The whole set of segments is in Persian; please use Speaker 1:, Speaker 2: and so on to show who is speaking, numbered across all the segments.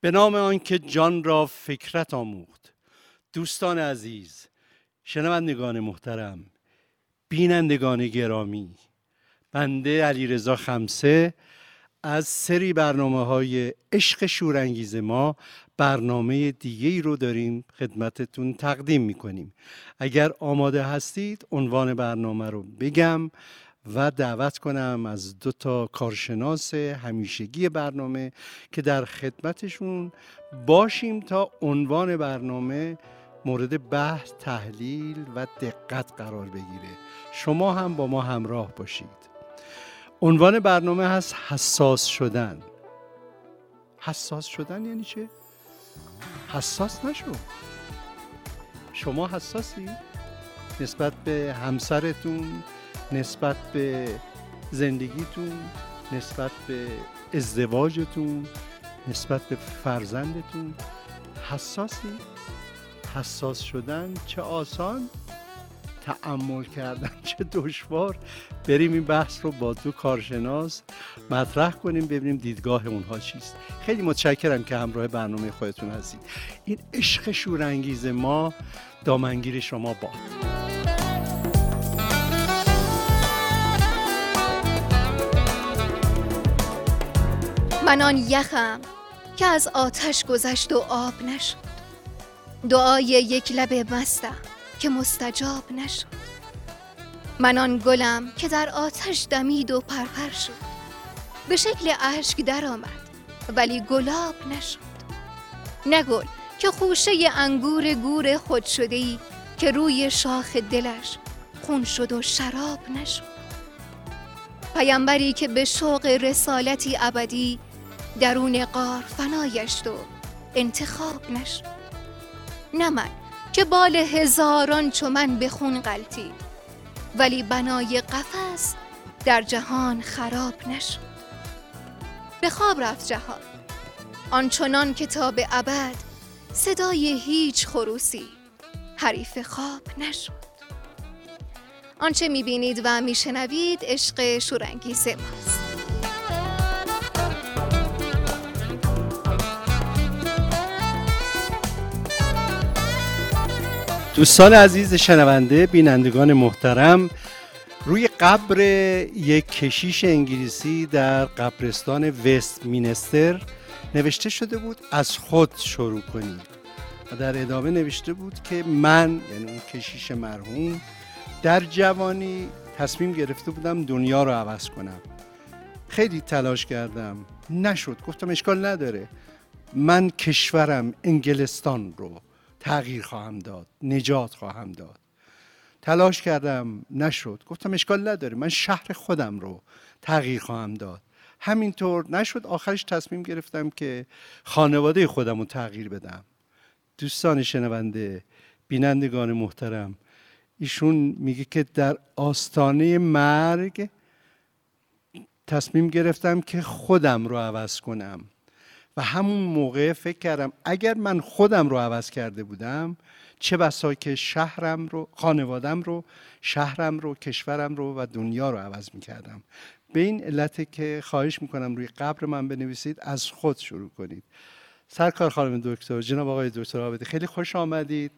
Speaker 1: به نام آنکه جان را فکرت آموخت. دوستان عزیز شنوندگان محترم بینندگان گرامی بنده علیرضا خمسه از سری برنامه های عشق شورانگیز ما برنامه دیگه ای رو داریم خدمتتون تقدیم می‌کنیم. اگر آماده هستید عنوان برنامه رو بگم. و دعوت کنم از دو تا کارشناس همیشگی برنامه که در خدمتشون باشیم تا عنوان برنامه مورد بحث تحلیل و دقت قرار بگیره شما هم با ما همراه باشید عنوان برنامه هست حساس شدن حساس شدن یعنی چه؟ حساس نشو شما حساسی؟ نسبت به همسرتون نسبت به زندگیتون نسبت به ازدواجتون نسبت به فرزندتون حساسی؟ حساس شدن چه آسان تعمل کردن چه دشوار. بریم این بحث رو با دو کارشناس مطرح کنیم ببینیم دیدگاه اونها چیست. خیلی متشکرم که همراه برنامه خودتون هستید. این عشق شورانگیز ما دامنگیر شما با
Speaker 2: من آن یخم که از آتش گذشت و آب نشد. دعای یک لب مستم که مستجاب نشد. من آن گلم که در آتش دمید و پرپر شد. به شکل اشک درآمد ولی گلاب نشد. نه گل که خوشه انگور گور خود شده ای که روی شاخ دلش خون شد و شراب نشد. پیامبری که به شوق رسالتی ابدی درون قار فنایشت و انتخاب نشد. نه من که بال هزاران چو من به خون غلطید ولی بنای قفس در جهان خراب نشد. به خواب رفت جهان آنچنان که تا به ابد صدای هیچ خروسی حریف خواب نشد. آنچه می‌بینید و میشنوید عشق شورانگیز ماست.
Speaker 1: دوستان عزیز شنونده بینندگان محترم روی قبر یک کشیش انگلیسی در قبرستان وست مینستر نوشته شده بود از خود شروع کنید و در ادامه نوشته بود که من یعنی اون کشیش مرحوم در جوانی تصمیم گرفته بودم دنیا رو عوض کنم. خیلی تلاش کردم. نشد. گفتم اشکال نداره. من کشورم انگلستان رو تغییر خواهم داد نجات خواهم داد. تلاش کردم نشد. گفتم اشکال نداره من شهر خودم رو تغییر خواهم داد. همینطور نشد آخرش تصمیم گرفتم که خانواده خودم رو تغییر بدم. دوستان شنونده بینندگان محترم ایشون میگه که در آستانه مرگ تصمیم گرفتم که خودم رو عوض کنم. و همون موقع فکر کردم اگر من خودم رو عوض کرده بودم چه بسا که شهرم رو خانوادم رو شهرم رو کشورم رو و دنیا رو عوض می کردم به این علت که خواهش می‌کنم روی قبر من بنویسید از خود شروع کنید. سرکار خانم دکتر جناب آقای دکتر آبدی خیلی خوش آمدید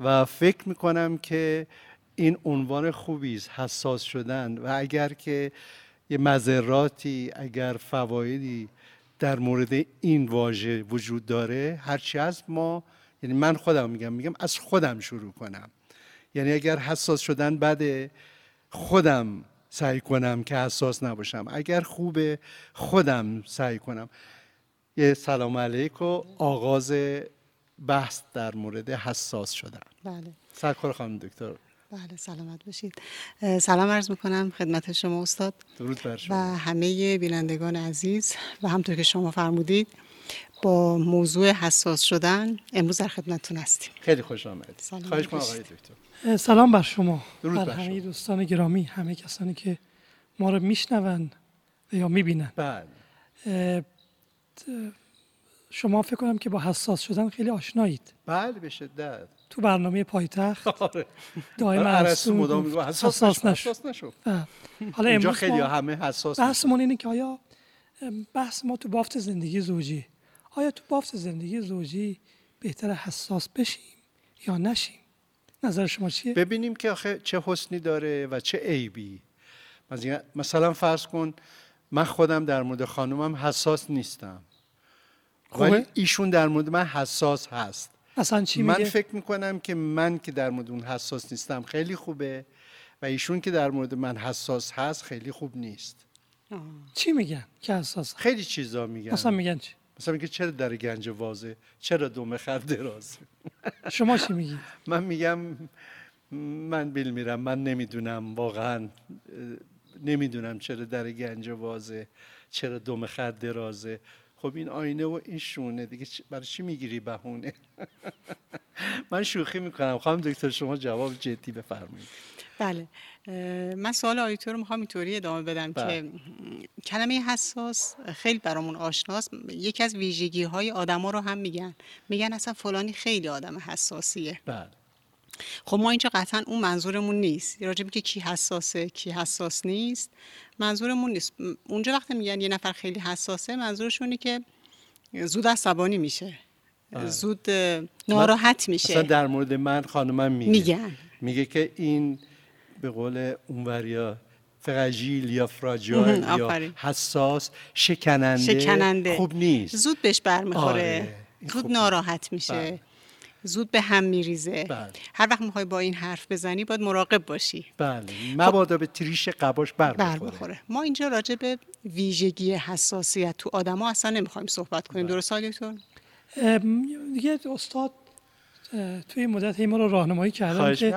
Speaker 1: و فکر می‌کنم که این عنوان خوبی است حساس شدن. و اگر که یه مذراتی اگر فوایدی در مورد این واژه وجود داره. هرچی از ما یعنی من خودم میگم میگم از خودم شروع کنم. یعنی اگر حساس شدن بعد خودم سعی کنم که حساس نباشم. اگر خوبه خودم سعی کنم. یه سلام علیک و آغاز بحث در مورد حساس شدن.
Speaker 3: بله.
Speaker 1: سرکار خانم دکتر.
Speaker 3: بله سلامت باشید. سلام عرض می‌کنم خدمت شما استاد
Speaker 1: درود بر شما.
Speaker 3: و همه بینندگان عزیز و همطور که شما فرمودید با موضوع حساس شدن امروز در خدمتتون هستیم.
Speaker 1: خیلی خوش آمدید.
Speaker 3: سلام
Speaker 1: خواهش کنم
Speaker 3: باشید.
Speaker 1: آقای دکتر.
Speaker 4: سلام بر شما.
Speaker 1: درود
Speaker 4: بر
Speaker 1: بر
Speaker 4: همه
Speaker 1: شما.
Speaker 4: دوستان گرامی همه کسانی که ما رو میشنون یا می‌بینن.
Speaker 1: بله.
Speaker 4: شما فکر کنم که با حساس شدن خیلی آشنایید.
Speaker 1: بله به شدت.
Speaker 4: تو برنامه پایتخت.
Speaker 1: آره.
Speaker 4: دائم
Speaker 1: آره،
Speaker 4: ارسطو
Speaker 1: میگه حساس
Speaker 4: حساس
Speaker 1: نشو
Speaker 4: بله. حالا
Speaker 1: اینجا
Speaker 4: امروز
Speaker 1: خیلی همه حساس.
Speaker 4: بحثمون اینه که آیا بحث ما تو بافت زندگی زوجی آیا تو بافت زندگی زوجی بهتر حساس بشیم یا نشیم؟ نظر شما چیه؟
Speaker 1: ببینیم که آخه چه حسنی داره و چه عیبی. مثلا فرض کن من خودم در مورد خانومم حساس نیستم. ولی ایشون در مورد من حساس هست.
Speaker 4: اصلا چی
Speaker 1: من فکر می‌کنم که من که در مورد اون حساس نیستم خیلی خوبه و ایشون که در مورد من حساس هست خیلی خوب نیست.
Speaker 4: چی میگن که حساس؟
Speaker 1: خیلی چیزا میگن.
Speaker 4: مثلا میگن چی؟
Speaker 1: مثلا میگه چرا در گنج وازه چرا دومه خر درازه
Speaker 4: شما چی میگی؟
Speaker 1: من میگم من بیل میرم من نمی‌دونم واقعا نمی‌دونم چرا در گنج وازه چرا دوم خر درازه. خب این آینه و این شونه دیگه برای چی می‌گیری بهونه؟ من شوخی می‌کنم. خواهم دکتر شما جواب جدی بفرمایید.
Speaker 3: بله. من سوال آیتو رو می‌خوام اینطوری ادامه بدم که بله. کلمه حساس خیلی برامون آشناست. یکی از ویژگی های آدما رو هم میگن. میگن اصلا فلانی خیلی آدم حساسیه.
Speaker 1: بله.
Speaker 3: خب ما اینجا قطعا اون منظورمون نیست. راجب که کی حساسه کی حساس نیست منظورمون نیست. اونجا وقتی میگن یه نفر خیلی حساسه منظورشونه که زود عصبانی میشه. بله. زود ناراحت میشه.
Speaker 1: مثلا در مورد من خانمم میگه.
Speaker 3: میگن.
Speaker 1: میگه که این به قول اونوریا فراجیل یا فراجایل یا حساس شکننده,
Speaker 3: شکننده.
Speaker 1: خوب نیست.
Speaker 3: زود بهش برمیخوره. آره. زود ناراحت میشه. بله. زود به هم میریزه.
Speaker 1: بله.
Speaker 3: هر وقت می‌خوای با این حرف بزنی باید مراقب باشی.
Speaker 1: بله. مبادا به تریش قباش بر,
Speaker 3: بر بخوره. ما اینجا راجع به ویژگی حساسیت تو آدما اصلا نمی‌خوایم صحبت کنیم. بله. درست دکتر
Speaker 4: دیگه استاد توی مدت ما رو راهنمایی کردن که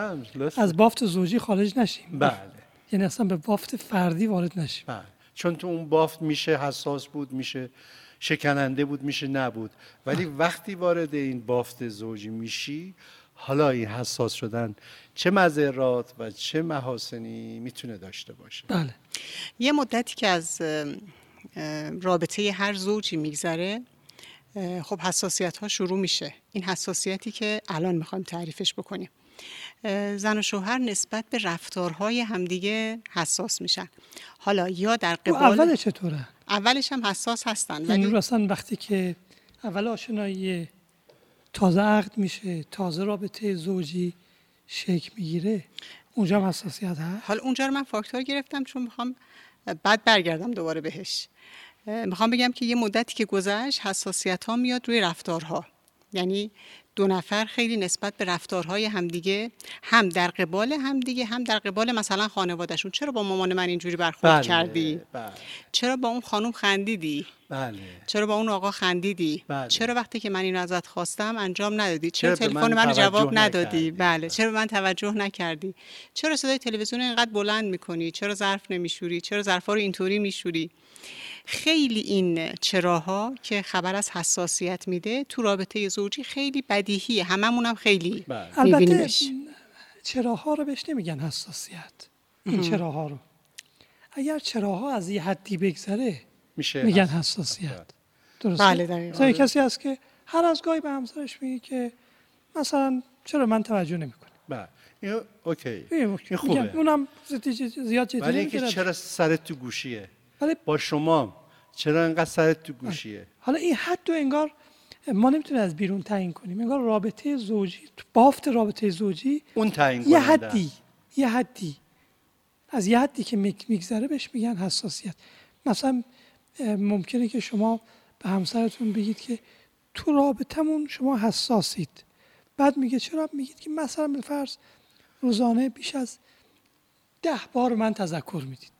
Speaker 4: از بافت زوجی خارج نشیم.
Speaker 1: بله.
Speaker 4: یعنی اصلا به بافت فردی وارد نشیم.
Speaker 1: بله. چون تو اون بافت میشه حساس بود میشه شکننده بود میشه نبود. ولی وقتی وارد این بافت زوجی میشی حالا این حساس شدن چه مذرات و چه محاسنی می‌تونه داشته باشه؟
Speaker 4: بله.
Speaker 3: یه مدتی که از رابطه هر زوجی میگذره خب حساسیت ها شروع میشه. این حساسیتی که الان می‌خوایم تعریفش بکنیم. زن و شوهر نسبت به رفتارهای همدیگه حساس میشن. حالا یا در قبال
Speaker 4: اول چطوره؟
Speaker 3: اولش هم حساس هستن
Speaker 4: یعنی ولی اصلا وقتی که اول آشنایی تازه عقد میشه تازه رابطه زوجی شکل می‌گیره اونجا هم حساسیت هست؟
Speaker 3: حالا اونجا رو من فاکتور گرفتم چون می‌خوام بعد برگردم دوباره بهش. می‌خوام بگم که یه مدتی که گذشت حساسیت ها میاد روی رفتارها. یعنی دو نفر خیلی نسبت به رفتارهای همدیگه هم در قبال همدیگه هم در قبال مثلا خانوادهشون. چرا با مامان من اینجوری برخورد
Speaker 1: بله،
Speaker 3: کردی؟
Speaker 1: بله.
Speaker 3: چرا با اون خانم خندیدی؟
Speaker 1: بله.
Speaker 3: چرا با اون آقا خندیدی؟
Speaker 1: بله.
Speaker 3: چرا وقتی که من این ازت خواستم انجام ندادی؟ چرا, چرا تلفن من جواب ندادی؟ بله. چرا به من توجه نکردی؟ چرا صدای تلویزیون اینقدر بلند می‌کنی؟ چرا ظرف نمیشوری؟ چرا ظرفا رو اینطوری میشوری؟ خیلی این چراها که خبر از حساسیت میده تو رابطه زوجی خیلی بدیهیه. هممون هم خیلی
Speaker 4: بله. البته چراها رو بهش نمیگن حساسیت. این چراها رو. اگر چراها از یه حدی بگذره
Speaker 1: میشه
Speaker 4: میگن حساسیت.
Speaker 3: درسته؟ بله دقیقا.
Speaker 4: کسی هست که هر از گاهی به همسرش میگه که مثلا چرا من توجه نمی‌کنی
Speaker 1: بله. این اوکی.
Speaker 4: این خوبه. اونم زیاد جدی
Speaker 1: ولی اینکه چرا سرت تو گوشیه؟ با شما چرا انقدر سرت تو گوشیه؟
Speaker 4: حالا این حد تو انگار ما نمی‌تونیم از بیرون تعیین کنیم. انگار رابطه زوجی بافت رابطه زوجی
Speaker 1: اون تعیین
Speaker 4: یه حدی یه حدی. از یه حدی که میگذره بهش میگن حساسیت. مثلا ممکنه که شما به همسرتون بگید که تو رابطمون شما حساسید. بعد میگه چرا؟ میگید که مثلا به فرض روزانه بیش از ده بار من تذکر می‌دید.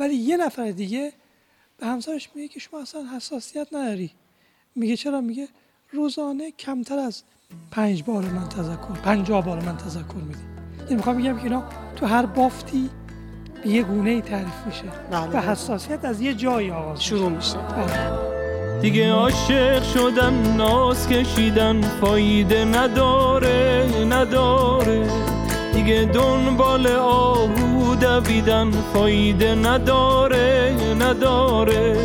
Speaker 4: ولی یه نفر دیگه به همسرش میگه که شما اصلا حساسیت نداری. میگه چرا؟ میگه روزانه کمتر از پنج بار من تذکر پنجاه بار من تذکر میدی. یعنی می‌خوام بگم که اینا تو هر بافتی به یه گونه ای تعریف میشه
Speaker 3: بله.
Speaker 4: و حساسیت از یه جایی آغاز
Speaker 3: شروع میشه.
Speaker 4: بله.
Speaker 5: دیگه عاشق شدن ناز کشیدن فایده نداره نداره. دیگه دنبال آهو دویدن فایده نداره نداره.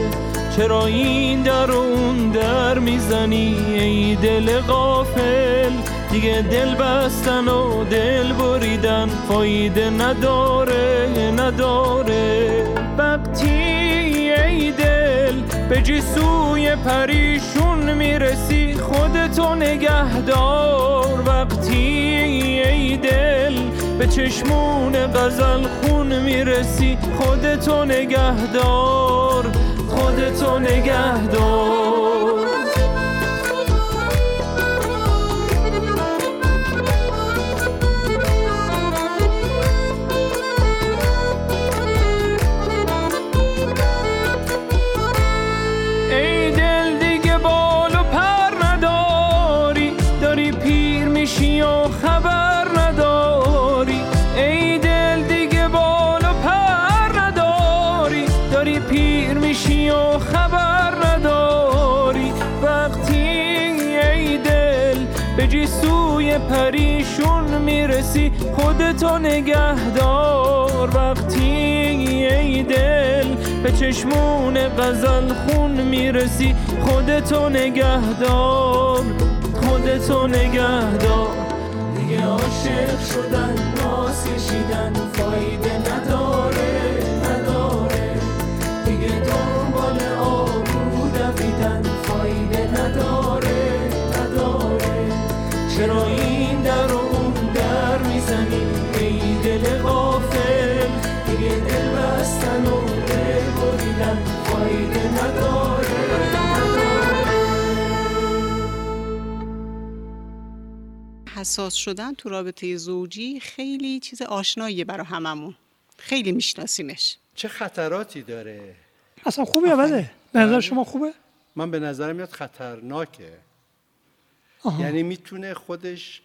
Speaker 5: چرا این در اون در می‌زنی ای دل غافل؟ دیگه دل بستن و دل بریدن فایده نداره نداره. وقتی ای دل به جیسوی پریشون می‌رسی خودتو نگهدار. وقتی ای دل به چشمون غزل خون می‌رسی خودتو نگهدار خودتو نگهدار. خودتو نگهدار وقتی ای دل به چشمون غزل خون می‌رسی خودتو نگهدار خودتو نگهدار. دیگه عاشق شدن ناز کشیدن.
Speaker 3: حساس شدن تو رابطه زوجی خیلی چیز آشناییه برای هممون. خیلی میشناسیمش.
Speaker 1: چه خطراتی داره؟
Speaker 4: اصلا خوبه یا بده؟ به نظر شما خوبه؟
Speaker 1: من به نظرم میاد خطرناکه. یعنی می‌تونه خودش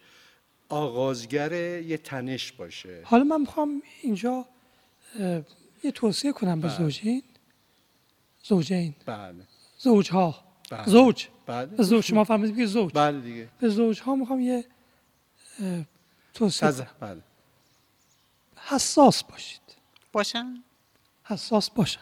Speaker 1: آغازگر یه تنش باشه.
Speaker 4: حالا من می‌خوام اینجا یه توصیه کنم به
Speaker 1: بله.
Speaker 4: زوجین. زوجین.
Speaker 1: بله.
Speaker 4: زوجها.
Speaker 1: بله.
Speaker 4: زوج.
Speaker 1: بله.
Speaker 4: زوج شما فهمیدید که زوج.
Speaker 1: بله دیگه.
Speaker 4: به زوجها می‌خوام یه توصیه
Speaker 1: بله.
Speaker 4: حساس باشید.
Speaker 3: باشن؟
Speaker 4: حساس باشن.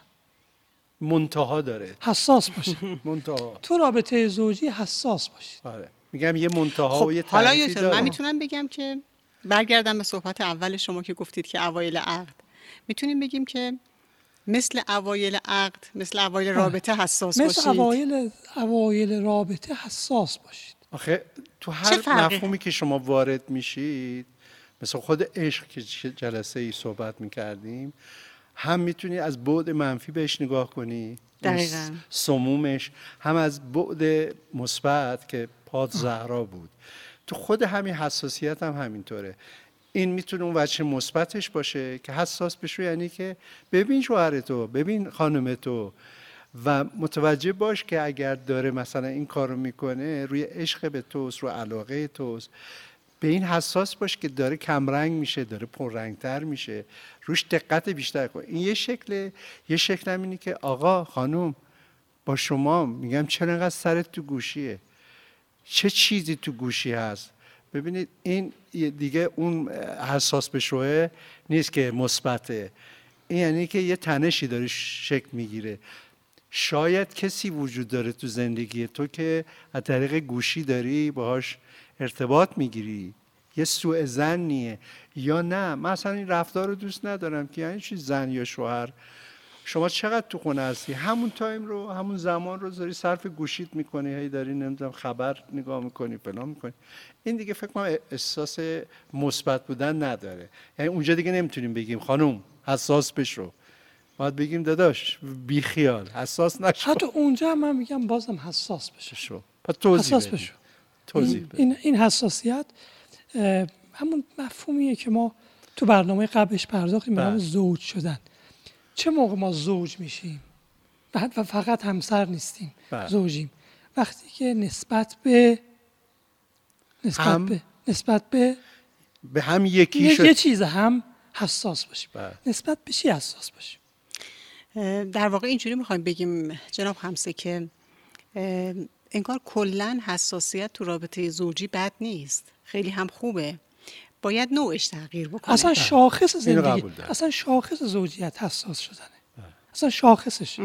Speaker 1: منتها داره.
Speaker 4: حساس باشن.
Speaker 1: منتها.
Speaker 4: تو رابطه زوجی حساس باشید.
Speaker 1: آره. میگم یه منتها
Speaker 3: خب
Speaker 1: و یه
Speaker 3: حالا یه من می‌تونم بگم که برگردم به صحبت اول شما که گفتید که اوایل عقد. می‌تونیم بگیم که مثل اوایل عقد مثل اوایل رابطه حساس
Speaker 4: مثل
Speaker 3: باشید.
Speaker 4: اوایل اوایل رابطه حساس باشید.
Speaker 1: آخه تو هر؟ مفهومی که شما وارد میشید مثل خود عشق که جلسه ای صحبت می‌کردیم هم می‌تونی از بعد منفی بهش نگاه کنی
Speaker 3: دقیقاً.
Speaker 1: سمومش هم از بعد مثبت که پاد زهرا بود تو خود همین حساسیت هم همینطوره این می‌تونه اون وجه مثبتش باشه که حساس بشو یعنی که ببین شوهر تو ببین خانم تو و متوجه باش که اگر داره مثلا این کارو می‌کنه روی عشق به توست رو علاقه توست. به این حساس باش که داره کمرنگ میشه داره پررنگتر میشه. روش دقت بیشتر کن. این یه شکله یه شکل هم اینه که آقا خانم با شما میگم چرا انقدر سرت تو گوشیه؟ چه چیزی تو گوشی هست؟ ببینید این دیگه اون حساس به شوه نیست که مثبته. این یعنی که یه تنشی داره شکل می‌گیره. شاید کسی وجود داره تو زندگی تو که از طریق گوشی داری باهاش ارتباط می‌گیری. یه سوء زنیه یا نه؟ من اصلا این رفتار رو دوست ندارم که یعنی چی زن یا شوهر. شما چقدر تو خونه هستی؟ همون تایم رو همون زمان رو داری صرف گوشیت می‌کنی هی داری نمی‌دونم خبر نگاه می‌کنی فلان می‌کنی. این دیگه فکر کنم احساس مثبت بودن نداره. یعنی اونجا دیگه نمی‌تونیم بگیم خانم حساس بشو. باید بگیم داداش بی خیال حساس نشو.
Speaker 4: حتی اونجا هم من میگم بازم حساس بشه.
Speaker 1: شو. پس توضیح
Speaker 4: حساس. بشو.
Speaker 1: توضیح
Speaker 4: این, این, حساسیت همون مفهومیه که ما تو برنامه قبلش پرداختیم به
Speaker 1: بله.
Speaker 4: زوج شدن. چه موقع ما زوج میشیم؟ بعد و فقط همسر نیستیم
Speaker 1: بله.
Speaker 4: زوجیم. وقتی که نسبت به نسبت
Speaker 1: هم
Speaker 4: به نسبت به
Speaker 1: به هم یکی شد
Speaker 4: یه چیز هم حساس باشیم.
Speaker 1: بله.
Speaker 4: نسبت به چی حساس باشیم؟
Speaker 3: در واقع اینجوری می‌خوایم بگیم جناب همسه که انگار کلا حساسیت تو رابطه زوجی بد نیست. خیلی هم خوبه. باید نوعش تغییر بکنه.
Speaker 4: اصلا شاخص زندگی. اصلا شاخص زوجیت حساس شدنه. اصلا شاخصش.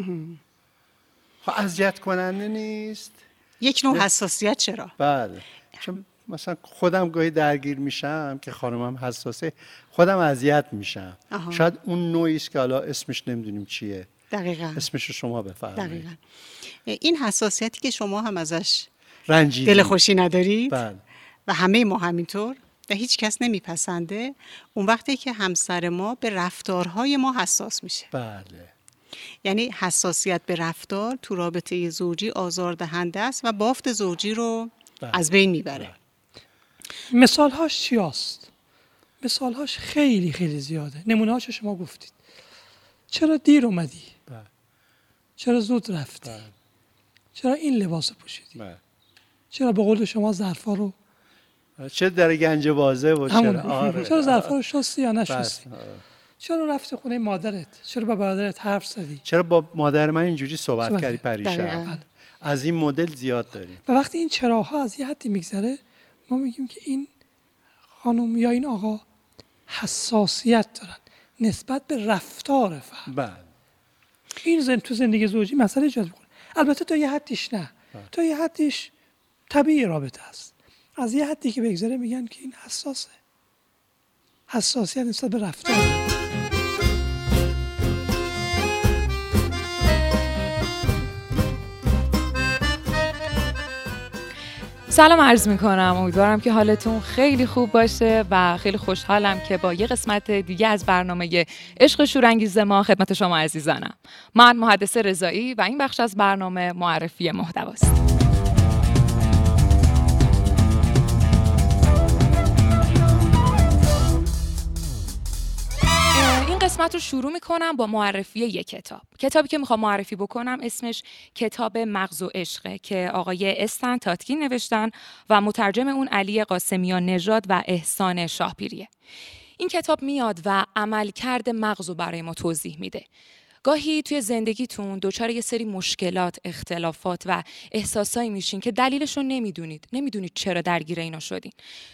Speaker 1: خب اذیت کننده نیست.
Speaker 3: یک نوع حساسیت چرا؟
Speaker 1: بله. چون مثلا خودم گاهی درگیر میشم که خانمم حساسه خودم اذیت میشم.
Speaker 3: آها.
Speaker 1: شاید اون نوعی است که حالا اسمش نمی‌دونیم چیه.
Speaker 3: دقیقا.
Speaker 1: اسمش شما بفرمایید.
Speaker 3: دقیقا. این حساسیتی که شما هم ازش
Speaker 1: رنجیدی
Speaker 3: دل خوشی ندارید
Speaker 1: بله.
Speaker 3: و همه ما همینطور و هیچ کس نمیپسنده اون وقتی که همسر ما به رفتارهای ما حساس میشه.
Speaker 1: بله.
Speaker 3: یعنی حساسیت به رفتار تو رابطه زوجی آزاردهنده است و بافت زوجی رو
Speaker 1: بله.
Speaker 3: از بین می‌بره.
Speaker 4: مثالهاش چی هست؟ مثالهاش خیلی خیلی زیاده نمونه هاشو شما گفتید چرا دیر اومدی؟
Speaker 1: بله
Speaker 4: چرا زود رفتی؟
Speaker 1: بله
Speaker 4: چرا این لباس پوشیدی؟
Speaker 1: بله
Speaker 4: چرا به قول شما ظرفا رو
Speaker 1: چه در گنج بازه و چرا آره
Speaker 4: چرا ظرفا رو شستی یا
Speaker 1: بس،
Speaker 4: نشستی؟
Speaker 1: آره.
Speaker 4: چرا رفتی خونه مادرت؟ چرا با برادرت حرف زدی؟
Speaker 1: چرا با مادر من اینجوری صحبت
Speaker 4: صحبت
Speaker 1: کردی. پریشب از این مدل زیاد داریم
Speaker 4: و وقتی این چراها از یه حدی میگذره ما میگیم که این خانم یا این آقا حساسیت دارن نسبت به رفتار فرد.
Speaker 1: بله.
Speaker 4: این زن تو زندگی زوجی مسئله ایجاد می‌کنه. البته تا یه حدیش نه. تا یه حدیش طبیعی رابطه است. از یه حدی که بگذره میگن که این حساسه. حساسیت نسبت به رفتار.
Speaker 6: سلام عرض می کنم امیدوارم که حالتون خیلی خوب باشه و خیلی خوشحالم که با یه قسمت دیگه از برنامه عشق شورانگیز ما خدمت شما عزیزانم. من محدث رضایی و این بخش از برنامه معرفی محتواست. قسمت رو شروع می‌کنم با معرفی یک کتاب. کتابی که می‌خوام معرفی بکنم اسمش کتاب مغز و عشقه که آقای استن تاتکین نوشتن و مترجم اون علی قاسمیان نژاد و احسان شاهپیریه. این کتاب میاد و عملکرد مغز رو برای ما توضیح میده. گاهی توی زندگیتون دچار یه سری مشکلات، اختلافات و احساسایی میشین که دلیلش رو نمی‌دونید. نمی‌دونید چرا درگیر اینا شدین.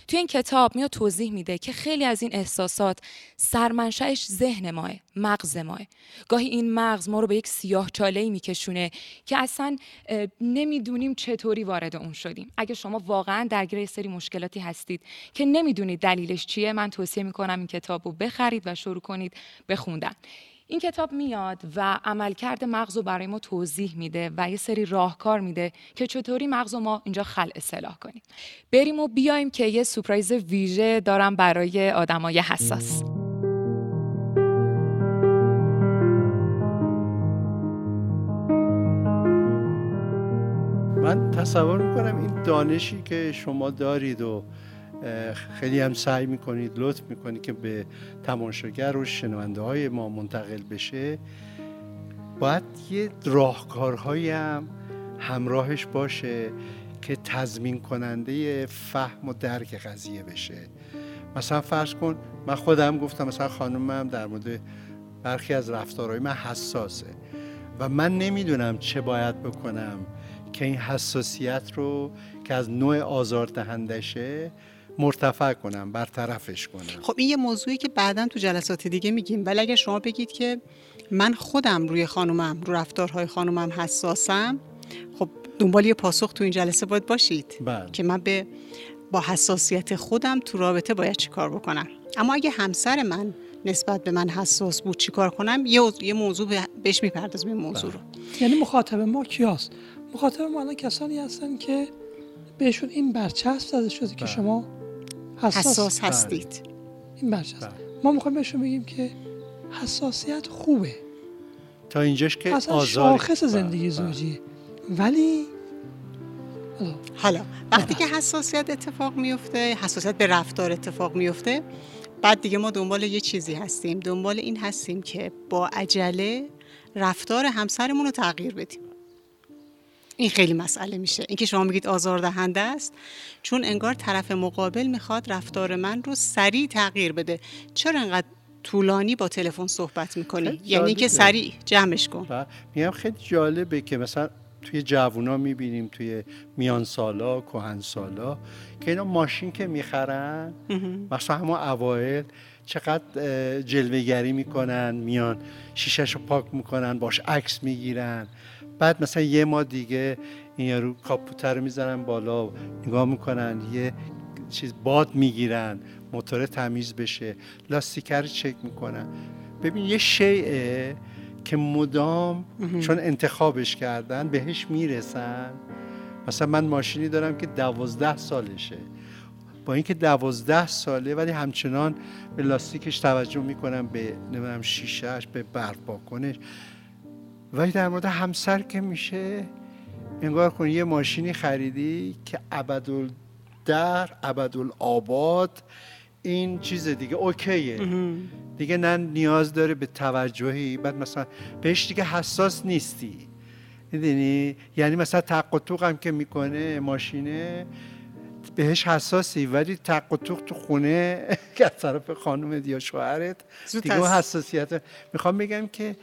Speaker 6: توی این کتاب میاد توضیح میده که خیلی از این احساسات سرمنشأش ذهن ماه، مغز ماه. گاهی این مغز ما رو به یک سیاه چاله میکشونه که اصلا نمی‌دونیم چطوری وارد اون شدیم. اگه شما واقعا درگیر یه سری مشکلاتی هستید که نمی‌دونید دلیلش چیه، من توصیه می‌کنم این کتاب رو بخرید و شروع کنید به خوندن. این کتاب میاد و عملکرد مغز رو برای ما توضیح میده و یه سری راهکار میده که چطوری مغز ما اینجا خلع اصلاح کنیم. بریم و بیایم که یه سورپرایز ویژه دارم برای آدمای حساس.
Speaker 1: من تصور می‌کنم این دانشی که شما دارید و خیلی هم سعی می‌کنید لطف می‌کنید که به تماشاگر و شنونده های ما منتقل بشه. باید یه راهکارهایی هم همراهش باشه که تضمین کننده فهم و درک قضیه بشه. مثلا فرض کن من خودم گفتم مثلا خانمم در مورد برخی از رفتارهای من حساسه و من نمی‌دونم چه باید بکنم که این حساسیت رو که از نوع آزاردهندشه مرتفع کنم برطرفش کنم.
Speaker 3: خب این یه موضوعی که بعدا تو جلسات دیگه میگیم. ولی اگر شما بگید که من خودم روی خانومم رو رفتارهای خانومم حساسم خب دنبال یه پاسخ تو این جلسه باید باشید
Speaker 1: بله.
Speaker 3: که من به با حساسیت خودم تو رابطه باید چیکار بکنم. اما اگه همسر من نسبت به من حساس بود چیکار کنم؟ یه, یه موضوع به- بهش می‌پردازم این موضوع رو.
Speaker 4: یعنی مخاطب ما کیاست؟ مخاطب ما الان کسانی هستن که بهشون این برچسب زده شده که
Speaker 1: بله.
Speaker 4: شما حساس,
Speaker 3: حساس.
Speaker 1: بله.
Speaker 3: هستید
Speaker 4: این برچسب
Speaker 1: بله.
Speaker 4: ما می‌خوایم بهشون بگیم که حساسیت خوبه.
Speaker 1: تا اینجاش که
Speaker 4: اصلا
Speaker 1: آزار
Speaker 4: شاخص زندگی زوجیه. ولی حالا،
Speaker 3: حالا وقتی که حساسیت اتفاق میفته حساسیت به رفتار اتفاق میفته بعد دیگه ما دنبال یه چیزی هستیم. دنبال این هستیم که با عجله رفتار همسرمون رو تغییر بدیم. این خیلی مسئله میشه. اینکه شما میگید آزاردهنده است چون انگار طرف مقابل می‌خواد رفتار من رو سریع تغییر بده. چرا انقدر طولانی با تلفن صحبت می‌کنی؟ یعنی که. سریع جمعش کن.
Speaker 1: میگم خیلی جالبه که مثلا توی جوونا می‌بینیم توی میان سالا کهن سالا که اینا ماشین که می‌خرن مثلا همون اوایل چقدر اه، جلوهگری می‌کنن میان شیشش رو پاک می‌کنن باش عکس می‌گیرن. بعد مثلا یه ما دیگه این یارو کاپوتر رو می‌زنن بالا نگاه می‌کنن یه چیز باد می‌گیرن موتور تمیز بشه لاستیکر رو چک می‌کنن. ببین یه شیء که مدام چون انتخابش کردن بهش می‌رسن. مثلا من ماشینی دارم که دوازده سالشه. با اینکه دوازده ساله ولی همچنان به لاستیکش توجه می‌کنم به نمی‌دونم شیشهش به برف باکنش ولی در مورد همسر که میشه انگار کن یه ماشینی خریدی که در آباد این چیز دیگه اوکیه. دیگه نه نیاز داره به توجهی. بعد مثلا بهش دیگه حساس نیستی. می‌دونی؟ یعنی مثلا تق هم که می‌کنه ماشینه بهش حساسی. ولی تق تو خونه که از طرف خانومت یا شوهرت دیگه حساسیت می‌خوام بگم که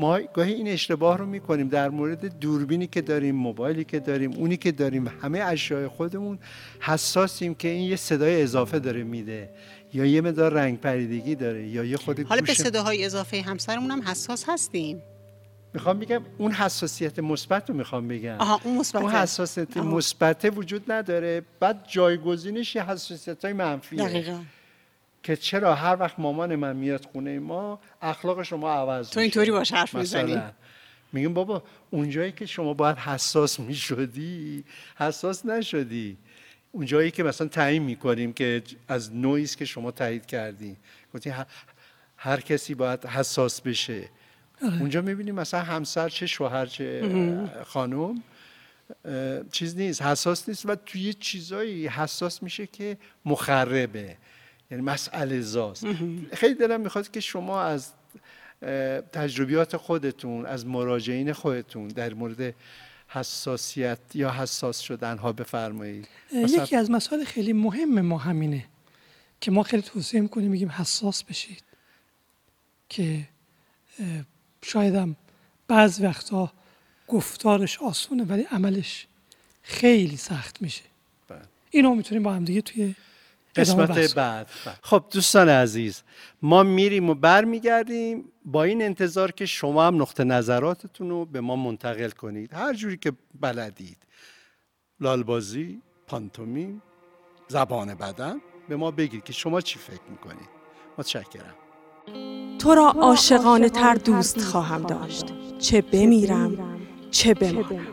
Speaker 1: ما گاهی این اشتباه رو می‌کنیم در مورد دوربینی که داریم موبایلی که داریم اونی که داریم همه اشیاء خودمون حساسیم که این یه صدای اضافه داره میده یا یه مدار رنگ پریدگی داره یا یه خود
Speaker 3: حالا به صداهای اضافه همسرمون هم حساس هستیم.
Speaker 1: می‌خوام بگم اون حساسیت مثبت رو می‌خوام بگم.
Speaker 3: آها اون مثبت
Speaker 1: اون حساسیت مثبت وجود نداره. بعد جایگزینش یه حساسیت های منفیه.
Speaker 3: دقیقا.
Speaker 1: که چرا هر وقت مامان من میاد خونه ما اخلاق شما عوض
Speaker 3: تو اینطوری باش حرف می‌زنی؟
Speaker 1: میگم بابا اونجایی که شما باید حساس می‌شدی حساس نشدی. اونجایی که مثلا تعیین می‌کنیم که از نوعی که شما تایید کردی. گفتی هر کسی باید حساس بشه. آره. اونجا می‌بینیم مثلا همسر چه شوهر چه خانم چیز نیست حساس نیست. و توی چیزایی حساس میشه که مخربه. یعنی مسئله زاست خیلی دلم می‌خواد که شما از تجربیات خودتون از مراجعین خودتون در مورد حساسیت یا حساس شدن ها بفرمایید
Speaker 4: یکی از مسائل خیلی مهم ما همینه که ما خیلی توصیه می‌کنیم میگیم حساس بشید. که شایدم بعض وقتا گفتارش آسونه ولی عملش خیلی سخت میشه. بله. اینو می‌تونیم با هم دیگه توی
Speaker 1: قسمت بعد. خب دوستان عزیز ما میریم و برمیگردیم با این انتظار که شما هم نقطه نظراتتون رو به ما منتقل کنید. هر جوری که بلدید. لالبازی پانتومیم زبان بدن به ما بگید که شما چی فکر می‌کنید. متشکرم.
Speaker 7: تو را عاشقانه تر دوست خواهم داشت. چه بمیرم چه بمانم.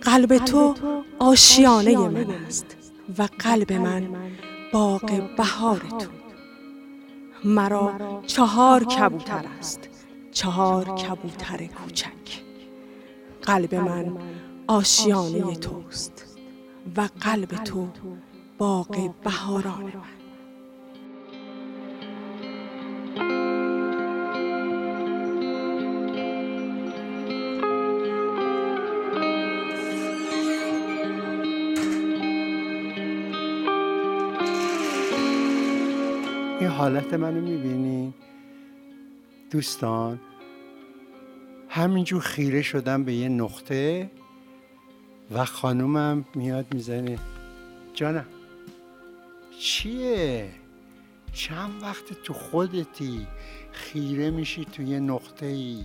Speaker 7: قلب تو آشیانه من است. و قلب من باغ بهار تو. مرا چهار کبوتر است. چهار کبوتر کوچک. قلب من آشیانه توست و قلب تو باغ بهاران من
Speaker 1: حالت منو می‌بینین دوستان همینجور خیره شدم به یه نقطه و خانومم میاد می‌زنه. جانم چیه؟ چند وقت تو خودتی خیره میشی تو یه نقطه ای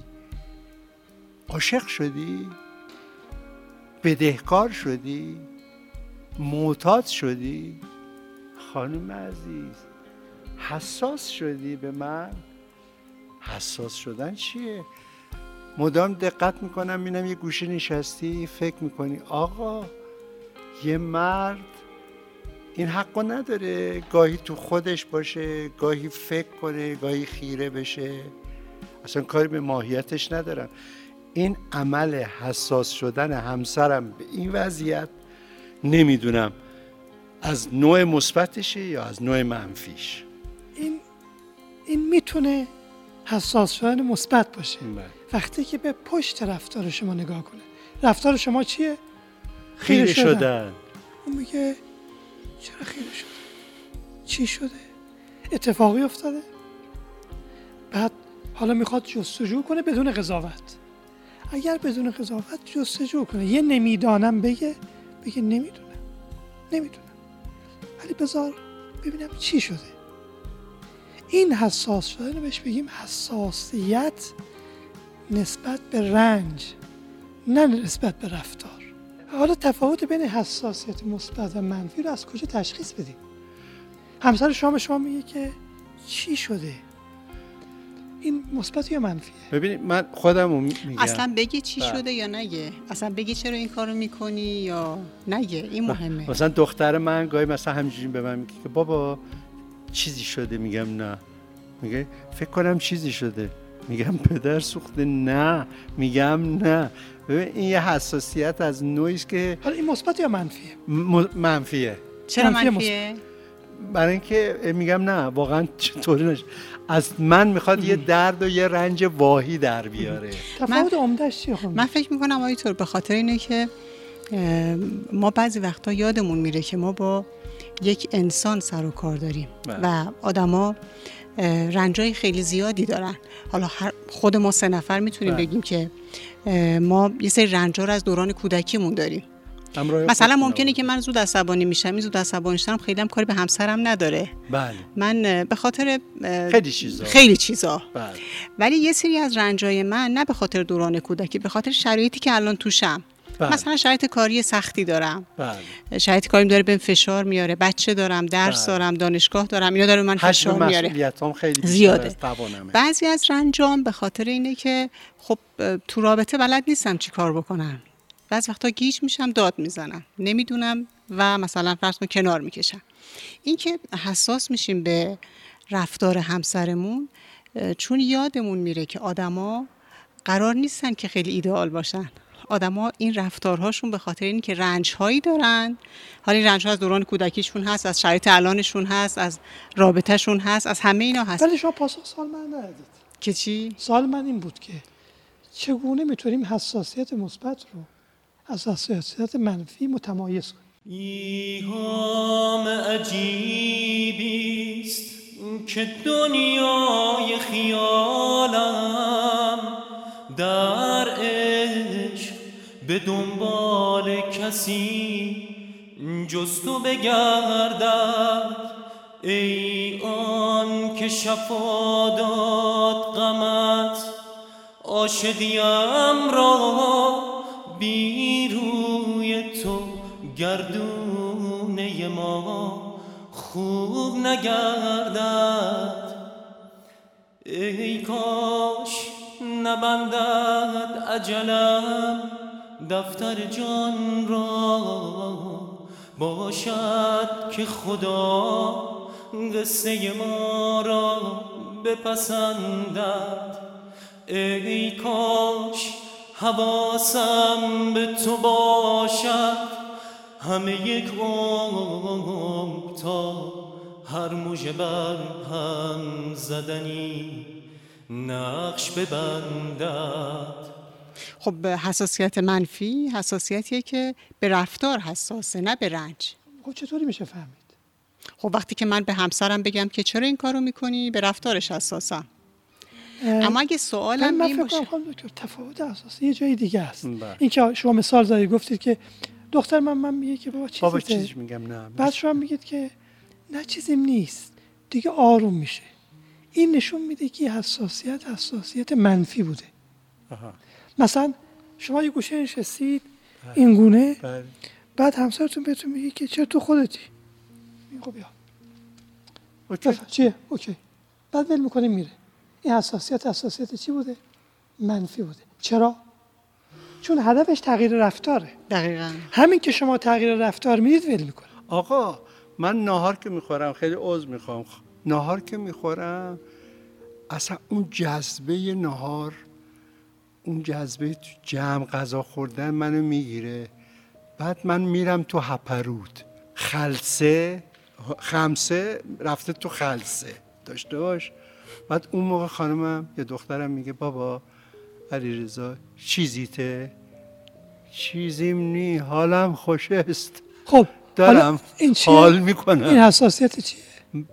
Speaker 1: عاشق شدی؟ بدهکار شدی؟ معتاد شدی؟ خانم عزیز. حساس شدی به من؟ حساس شدن چیه؟ مدام دقت می‌کنم می‌بینم یه گوشه نشستی فکر می‌کنی آقا یه مرد این حقو نداره. گاهی تو خودش باشه گاهی فکر کنه گاهی خیره بشه. اصلا کاری به ماهیتش ندارم. این عمل حساس شدن همسرم به این وضعیت نمی‌دونم از نوع مثبتشه یا از نوع منفیش.
Speaker 4: این می‌تونه حساس شدن مثبت باشه. بله. وقتی که به پشت رفتار شما نگاه کنه. رفتار شما چیه؟
Speaker 1: خیره شدن.
Speaker 4: اون میگه چرا خیره شده چی شده؟ اتفاقی افتاده؟ بعد حالا می‌خواد جستجو کنه بدون قضاوت. اگر بدون قضاوت جستجو کنه یه نمی‌دانم بگه بگه نمی‌دونم. نمی‌دونم. ولی بذار ببینم چی شده. این حساس شدن بهش بگیم حساسیت نسبت به رنج نه نسبت به رفتار. حالا تفاوت بین حساسیت مثبت و منفی رو از کجا تشخیص بدیم؟ همسر شما به شما میگه که چی شده؟ این مثبت یا منفیه؟
Speaker 1: ببینید من خودم میگم.
Speaker 3: اصلا بگی چی بله. شده یا نگه؟ اصلا بگی چرا این کارو می‌کنی یا نگه؟ این بله. مهمه.
Speaker 1: مثلا دختر من گاهی مثلا همینجوری به من میگه که بابا چیزی شده؟ میگم نه. میگه فکر کنم چیزی شده. میگم پدر سوخته؟ نه. میگم نه. ببین این یه حساسیت از نوعی که
Speaker 4: حالا این مثبت یا منفیه؟
Speaker 1: منفیه.
Speaker 3: چرا منفیه
Speaker 1: برای اینکه میگم نه واقعا چطوری نشه از من می‌خواد یه درد و یه رنج واهی در بیاره.
Speaker 4: تفاوت عمدهش چیه خب؟
Speaker 3: من فکر می‌کنم آیتور به خاطر اینه که ما بعضی وقتا یادمون میره که ما با یک انسان سر و کار داریم. بله. و آدما رنجای خیلی زیادی دارن. حالا خود ما سه نفر می‌تونیم بله. بگیم که ما یه سری رنجا رو از دوران کودکیمون داریم. مثلا ممکنه که من زود عصبانی میشم این زود عصبانی شدم خیلی هم کاری به همسرم نداره.
Speaker 1: بله.
Speaker 3: من به خاطر
Speaker 1: خیلی چیزا.
Speaker 3: خیلی چیزا.
Speaker 1: بله.
Speaker 3: ولی یه سری از رنجای من نه به خاطر دوران کودکی به خاطر شرایطی که الان توشم. بله. مثلا شرایط کاری سختی دارم.
Speaker 1: بله.
Speaker 3: شرایط کاری داره به فشار میاره. بچه دارم درس بله. دارم دانشگاه دارم اینا داره من فشار میاره.
Speaker 1: خیلی
Speaker 3: زیاده. بعضی از رنجام به خاطر اینه که خب تو رابطه بلد نیستم چی کار بکنم. بعض وقتا گیج میشم داد می‌زنم. نمی‌دونم و مثلا فرض کن کنار می‌کشم. اینکه حساس میشیم به رفتار همسرمون چون یادمون میره که آدما قرار نیستن که خیلی ایدئال باشن. آدما این رفتارهاشون به خاطر اینکه رنج هایی دارن حالا این رنج ها از دوران کودکیشون هست از شرایط الانشون هست از رابطهشون هست از همه اینا هست.
Speaker 4: ولی شما پاسخ سال من ندادید.
Speaker 3: که چی؟
Speaker 4: سال من این بود که چگونه می‌تونیم حساسیت مثبت رو از حساسیت منفی متمایز کنیم؟
Speaker 5: ایهام عجیبیست که دنیای خیالم در به دنبال کسی جز تو بگردد. ای آن که شفا داد غمت آشدیم را بی روی تو گردونه ما خوب نگردد. ای کاش نبندد عجلم دفتر جان را باشد که خدا قصه ما را بپسندد. ای کاش حواسم به تو باشد. همه یک عمر تا هر موجه بر هم زدنی نقش ببندد.
Speaker 3: خب حساسیت منفی حساسیتیه که به رفتار حساسه نه به رنج.
Speaker 4: خب چطوری میشه فهمید؟
Speaker 3: خب وقتی که من به همسرم بگم که چرا این کارو می‌کنی؟ به رفتارش حساسم. اما اگه سوالم
Speaker 4: این باشه دکتر تفاوت اساسی یه جای دیگه است. بله. این که شما مثال زدید گفتید که دختر من من میگه که بابا چیزی بابا
Speaker 1: چیزی میگم نه
Speaker 4: بعد شما میگید که نه چیزیم نیست. دیگه آروم میشه. این نشون میده که حساسیت حساسیت منفی بوده. آها. مثلا شما یه گوشه نشستید بله. این گونه بله. بعد همسرتون بهتون میگه که چرا تو خودتی؟ میگه خب بیا. اوکی. چیه؟ اوکی. بعد ول می‌کنه میره. این حساسیت حساسیت چی بوده؟ منفی بوده. چرا؟ چون هدفش تغییر رفتاره.
Speaker 3: دقیقا.
Speaker 4: همین که شما تغییر رفتار می‌دید ول می‌کنه.
Speaker 1: آقا من ناهار که می‌خورم خیلی عوض می‌خوام. ناهار که می‌خورم اصلا اون جذبه ناهار اون جذبه تو جمع غذا خوردن منو می‌گیره. بعد من میرم تو هپرود خلصه خمسه رفته تو خلصه داشته باش بعد اون موقع خانمم یه دخترم میگه بابا علی رضا چیزیته؟ چیزیم نی حالم خوش است.
Speaker 4: خب
Speaker 1: دارم این حال می‌کنم.
Speaker 4: این حساسیت چیه؟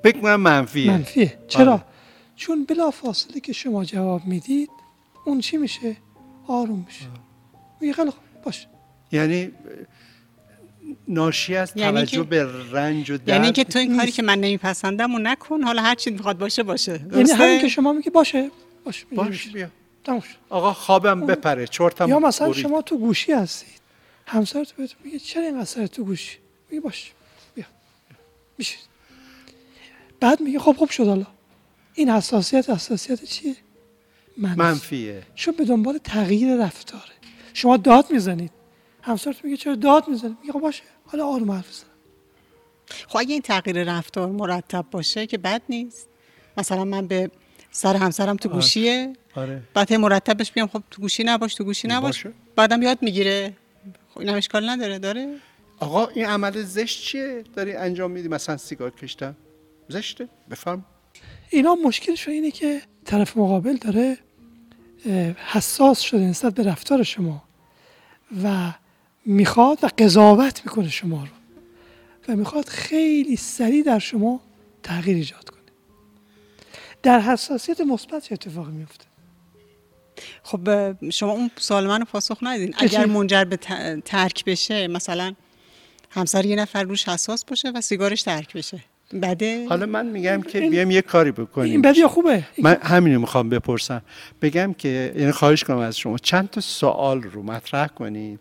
Speaker 1: بکنم منفیه.
Speaker 4: منفیه. چرا؟ آره. چون بلا فاصله که شما جواب می‌دید اون چی میشه؟ آروم میشه میگه خیلی خوب باشه
Speaker 1: یعنی ناشی از یعنی توجه به رنج و درد
Speaker 3: یعنی که تو این کاری که من نمیپسندم و نکن حالا هر چی می‌خواد باشه باشه.
Speaker 4: یعنی همین که شما میگی باشه.
Speaker 1: باشه باش بیا. آقا خوابم بپره چرتم
Speaker 4: یا مثلا شما تو گوشی هستید. همسرت بهتون میگه چرا این سر تو گوشی؟ میگه باش بیا. میشه. بعد میگه خب خوب شد حالا. این حساسیت حساسیت چیه؟
Speaker 1: منفیه.
Speaker 4: چون به دنبال تغییر رفتاره. شما داد می‌زنید. همسرت میگه چرا داد می‌زنید؟ میگه خب باشه. حالا آروم حرف بزن.
Speaker 3: خب اگه این تغییر رفتار مرتب باشه که بد نیست. مثلا من به سر همسرم تو آره. گوشیه. آره. بعد مرتبش بیام خب تو گوشی نباش تو گوشی نباش. بعدم یاد می‌گیره. خب این اشکال نداره داره؟
Speaker 1: آقا این عمل زشت چیه؟ داری انجام میدی؟ مثلا سیگار کشتن. زشته. بفهم
Speaker 4: اینا مشکلش اینه که طرف مقابل داره حساس شده نسبت به رفتار شما و می‌خواد و قضاوت می‌کنه شما رو و می‌خواد خیلی سریع در شما تغییر ایجاد کنه. در حساسیت مثبت چه اتفاقی میفته؟
Speaker 3: خب شما اون سوال منو پاسخ ندیدین اگر منجر به ترک بشه مثلا همسر یه نفر روش حساس باشه و سیگارش ترک بشه. بده؟
Speaker 1: حالا من میگم که بیام یه کاری بکنیم.
Speaker 4: این بده یا خوبه؟
Speaker 1: من همینو می‌خوام بپرسم. بگم که یعنی خواهش کنم از شما چند تا سوال رو مطرح کنید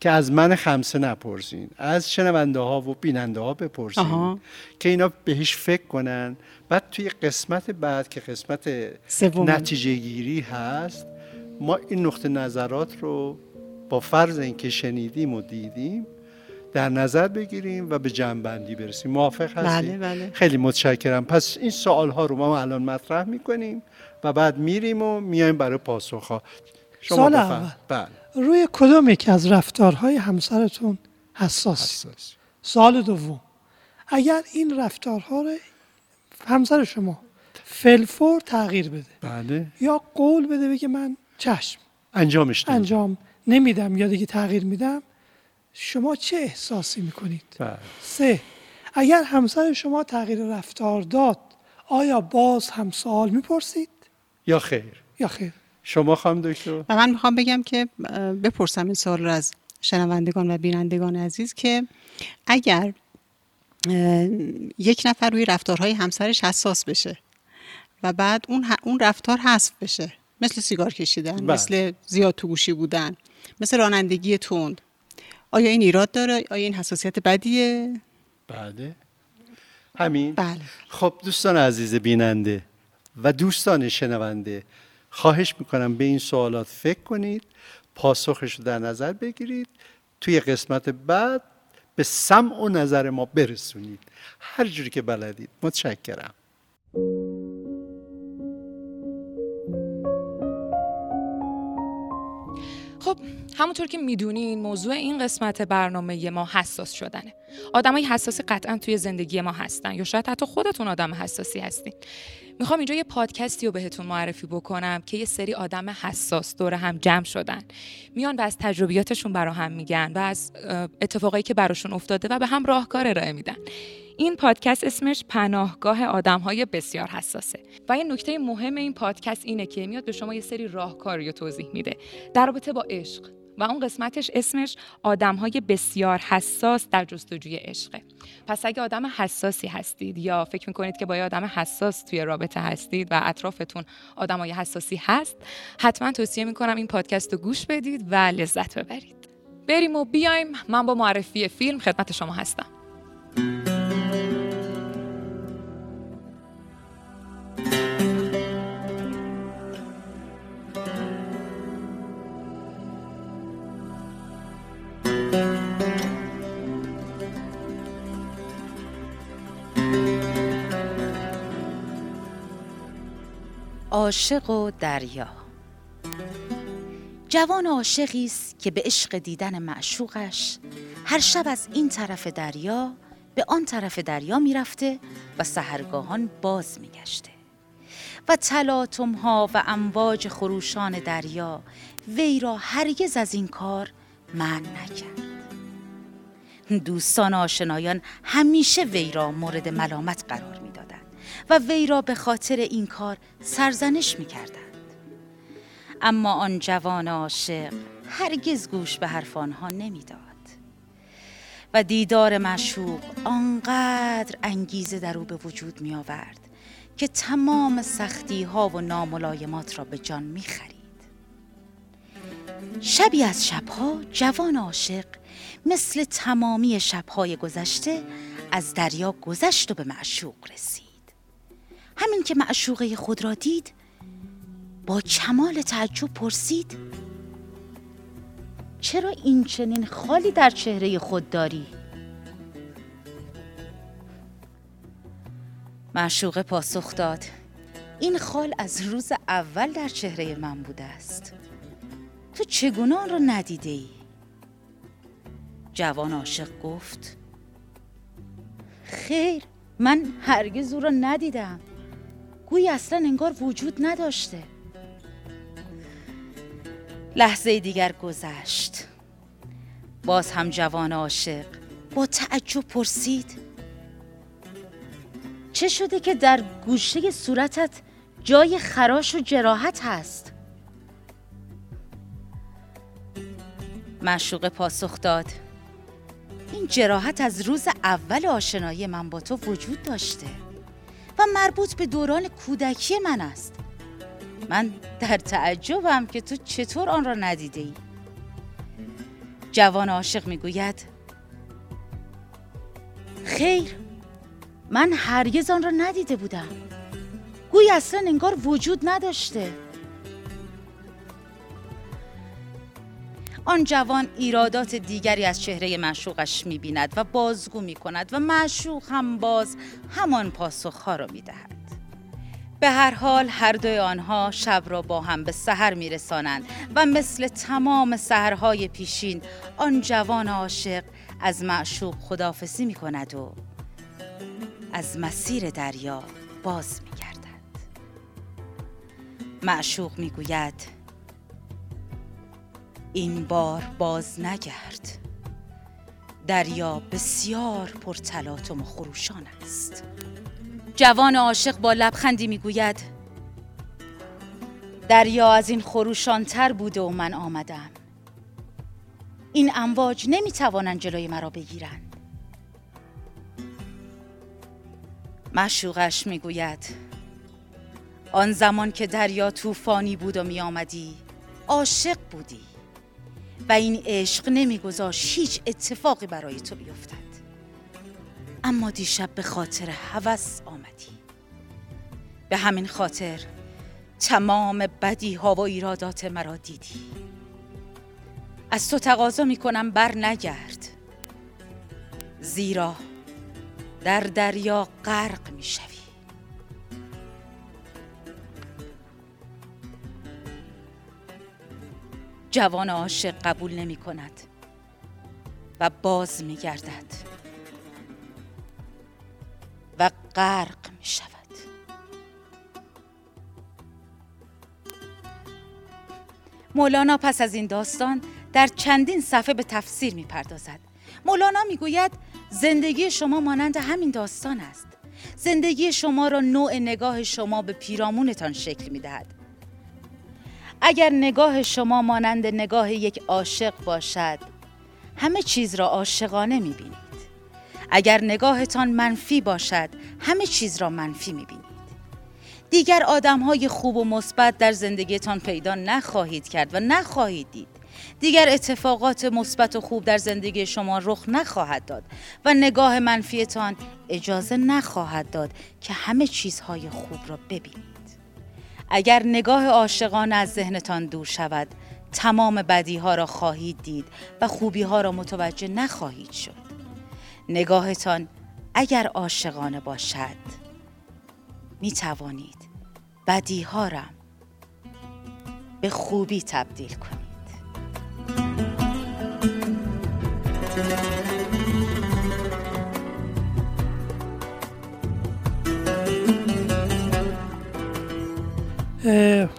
Speaker 1: که از من خمسه نپرسین. از شنونده ها و بیننده ها بپرسین که اینا بهش فکر کنن. بعد توی قسمت بعد که قسمت نتیجه گیری هست ما این نقطه نظرات رو با فرض اینکه شنیدیم و دیدیم در نظر بگیریم و به جنبندی برسیم موافق هستی؟
Speaker 3: بله بله.
Speaker 1: خیلی متشکرم پس این سوال ها رو ما الان مطرح می‌کنیم و بعد میریم و میایم برای پاسخ ها
Speaker 4: شما سال اول بله. روی کدوم یکی از رفتارهای همسرتون حساس, حساس. سال دوم اگر این رفتارها رو همسر شما فلفور تغییر بده
Speaker 1: بله.
Speaker 4: یا قول بده بگه من چشم
Speaker 1: انجامش
Speaker 4: انجام نمیدم یا دیگه تغییر میدم شما چه احساسی می‌کنید؟
Speaker 1: بله.
Speaker 4: سه اگر همسر شما تغییر رفتار داد آیا باز هم سوال می‌پرسید؟
Speaker 1: یا خیر.
Speaker 4: یا خیر.
Speaker 1: شما خواهم دکتر؟ و
Speaker 3: من می‌خوام بگم که بپرسم این سوال رو از شنوندگان و بینندگان عزیز که اگر یک نفر روی رفتارهای همسرش حساس بشه و بعد اون, اون رفتار حذف بشه مثل سیگار کشیدن بله. مثل زیاد تو گوشی بودن مثل رانندگی تند آیا این ایراد داره؟ آیا این حساسیت بدیه؟
Speaker 1: بله. همین.
Speaker 3: بله.
Speaker 1: خب دوستان عزیز بیننده و دوستان شنونده خواهش می‌کنم به این سوالات فکر کنید پاسخش رو در نظر بگیرید. توی قسمت بعد به سمع و نظر ما برسونید. هر جوری که بلدید. متشکرم.
Speaker 6: خب همونطور که می‌دونین موضوع این قسمت برنامه ما حساس شدنه. آدمای حساسی قطعا توی زندگی ما هستن یا شاید حتی خودتون آدم حساسی هستین. می‌خوام اینجا یه پادکستی رو بهتون معرفی بکنم که یه سری آدم حساس دور هم جمع شدن. میان و از تجربیاتشون برا هم میگن و از اتفاقایی که براشون افتاده و به هم راهکار ارائه میدن. این پادکست اسمش پناهگاه آدم های بسیار حساسه و یه نکته مهم این پادکست اینه که میاد به شما یه سری راهکاری توضیح میده. در رابطه با عشق و اون قسمتش اسمش آدم های بسیار حساس در جستجوی عشقه. پس اگه آدم حساسی هستید یا فکر می‌کنید که با یه آدم حساس توی رابطه هستید و اطرافتون آدم های حساسی هست حتما توصیه می‌کنم این پادکست رو گوش بدید و لذت ببرید. بریم و بیایم. من با معرفی فیلم خدمت شما هستم.
Speaker 8: عاشق و دریا. جوان عاشقی است که به عشق دیدن معشوقش هر شب از این طرف دریا به آن طرف دریا می‌رفته و سهرگاهان باز میگشته. و تلاطم ها و امواج خروشان دریا وی را هرگز از این کار من نکرد. دوستان آشنایان همیشه وی را مورد ملامت قرار و وی را به خاطر این کار سرزنش می کردند. اما آن جوان عاشق هرگز گوش به حرف آنها نمی‌داد و دیدار مشوق آنقدر انگیزه در او به وجود می آورد که تمام سختی ها و ناملایمات را به جان می خرید. شبی از شبها جوان عاشق مثل تمامی شبهای گذشته از دریا گذشت و به معشوق رسید همین که معشوقه خود را دید با کمال تعجب پرسید چرا این چنین خالی در چهره خود داری؟ معشوقه پاسخ داد این خال از روز اول در چهره من بوده است تو چگونه آن را ندیده ای؟ جوان عاشق گفت خیر من هرگز او را ندیدم گویی اصلا انگار وجود نداشته. لحظه دیگر گذشت. باز هم جوان عاشق. با تعجب پرسید چه شده که در گوشه صورتت جای خراش و جراحت هست؟ معشوق پاسخ داد این جراحت از روز اول آشنایی من با تو وجود داشته. و مربوط به دوران کودکی من است. من در تعجبم که تو چطور آن را ندیده ای؟ جوان عاشق می‌گوید خیر من هرگز آن را ندیده بودم. گوی اصلا انگار وجود نداشته. آن جوان ایرادات دیگری از چهره معشوقش می‌بیند و بازگو می‌کند و معشوق هم باز همان پاسخها را می‌دهد. به هر حال هر دوی آنها شب را با هم به سحر میرسانند و مثل تمام سحرهای پیشین آن جوان عاشق از معشوق خدافسی می کند و از مسیر دریا باز می گردد معشوق می گوید این بار باز نگرد. دریا بسیار پرتلاطم و خروشان است. جوان عاشق با لبخندی می‌گوید دریا از این خروشانتر بوده و من آمدم. این امواج نمی‌توانند جلوی مرا بگیرند. معشوقش می‌گوید آن زمان که دریا طوفانی بود و می آمدی عاشق بودی. و این عشق نمیگذاشت هیچ اتفاقی برای تو بیفتد. اما دیشب به خاطر هوس آمدی. به همین خاطر تمام بدی ها و ایرادات مرا دیدی. از تو تقاضا می کنم بر نگرد. زیرا در دریا غرق می شوی جوان عاشق قبول نمی کند و باز می گردد و غرق می شود. مولانا پس از این داستان در چندین صفحه به تفسیر می پردازد. مولانا می گوید زندگی شما مانند همین داستان است. زندگی شما را نوع نگاه شما به پیرامونتان شکل می دهد. اگر نگاه شما مانند نگاه یک عاشق باشد همه چیز را عاشقانه می بینید اگر نگاهتان منفی باشد همه چیز را منفی می‌بینید. دیگر آدم های خوب و مثبت در زندگیتان پیدا نخواهید کرد و نخواهید دید. دیگر اتفاقات مثبت و خوب در زندگی شما رخ نخواهد داد و نگاه منفیتان اجازه نخواهد داد که همه چیزهای خوب را ببینید. اگر نگاه عاشقان از ذهنتان دور شود تمام بدی ها را خواهید دید و خوبی ها را متوجه نخواهید شد. نگاهتان اگر عاشقانه باشد می توانید بدیها را به خوبی تبدیل کنید.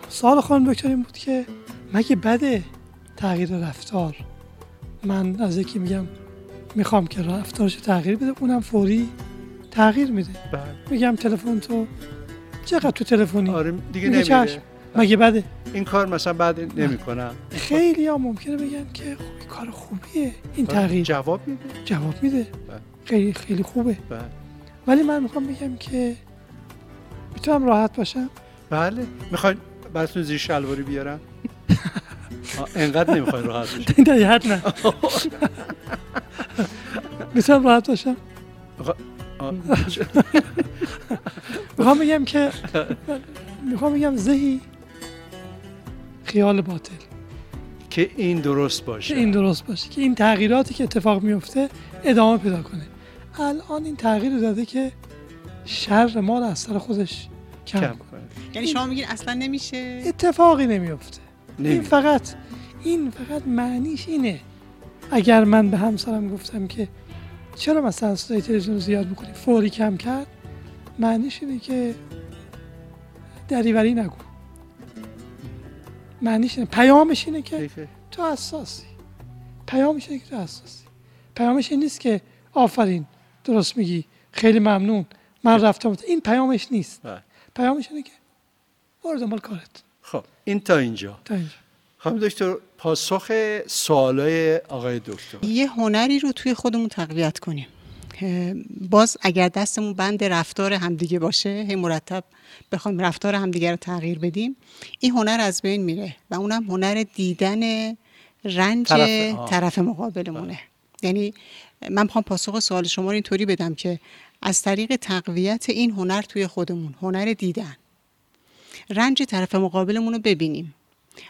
Speaker 4: سال خانم دکتر این بود که مگه بده تغییر رفتار؟ من از یکی میگم می‌خوام که رفتارش تغییر بده اونم فوری تغییر میده. بله. میگم تلفن تو چقدر تو تلفنی؟
Speaker 1: آره دیگه نمیده
Speaker 4: مگه بده؟
Speaker 1: این کار مثلا بعد نمی‌کنم.
Speaker 4: خیلی ها ممکنه بگن که خوبی کار خوبیه. این آره، تغییر.
Speaker 1: جواب میده.
Speaker 4: جواب میده. بله. خیلی خیلی خوبه. بله. ولی من می‌خوام بگم که می‌تونم راحت باشم.
Speaker 1: بله. می‌خوای براتون زیر شلواری بیارم انقدر نمی‌خوای راحت باشی
Speaker 4: نه. می‌تونم راحت باشم؟ می‌خوام بگم که می‌خوام بگم زهی خیال باطل.
Speaker 1: که این درست باشه.
Speaker 4: که این درست باشه. که این تغییراتی که اتفاق میفته ادامه پیدا کنه. الان این تغییر داده که شر ما رو از سر خودش کم, کم کنه
Speaker 3: یعنی شما میگین اصلا نمیشه؟
Speaker 4: اتفاقی نمیفته. این فقط این فقط معنیش اینه. اگر من به همسرم گفتم که چرا مثلا صدای تلویزیون زیاد می‌کنی؟ فوری کم کرد. معنیش اینه که دریوری نگو. معنیش اینه. پیامش اینه که تو اساسی پیامش اینه که تو اساسی پیامش این نیست که آفرین درست میگی خیلی ممنون. من رفتم این پیامش نیست. بله. پیامش اینه که؟ برو دنبال کارت.
Speaker 1: خب این تا اینجا.
Speaker 4: تا اینجا.
Speaker 1: خانم دکتر پاسخ سوالای آقای دکتر.
Speaker 3: یه هنری رو توی خودمون تقویت کنیم. باز اگر دستمون بند رفتار همدیگه باشه هی مرتب بخوایم رفتار همدیگه رو تغییر بدیم این هنر از بین میره و اونم هنر دیدن رنج طرف, طرف مقابلمونه. یعنی من می‌خوام پاسخ سوال شما رو اینطوری بدم که از طریق تقویت این هنر توی خودمون هنر دیدن. رنج طرف مقابلمون رو ببینیم.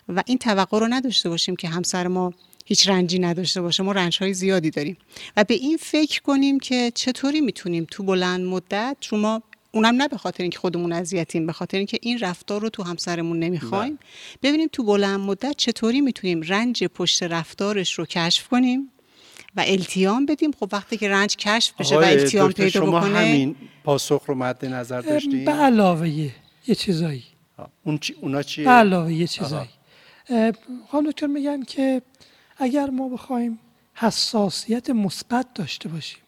Speaker 3: و این توقع رو نداشته باشیم که همسر ما هیچ رنجی نداشته باشه. ما رنج های زیادی داریم. و به این فکر کنیم که چطوری می‌تونیم تو بلند مدت شما اونم نه به خاطر اینکه خودمون اذیتیم به خاطر اینکه این رفتار رو تو همسرمون نمی‌خوایم. بله. ببینیم تو بلند مدت چطوری می‌تونیم رنج پشت رفتارش رو کشف کنیم. و التیام بدیم. خب وقتی که رنج کشف بشه و التیام پیدا
Speaker 1: شما همین پاسخ رو مد نظر داشتین؟
Speaker 4: به علاوه یه چیزایی.
Speaker 1: اون چی اونا چیه؟
Speaker 4: به علاوه یه چیزایی. خانم دکتر میگن که اگر ما بخوایم حساسیت مثبت داشته باشیم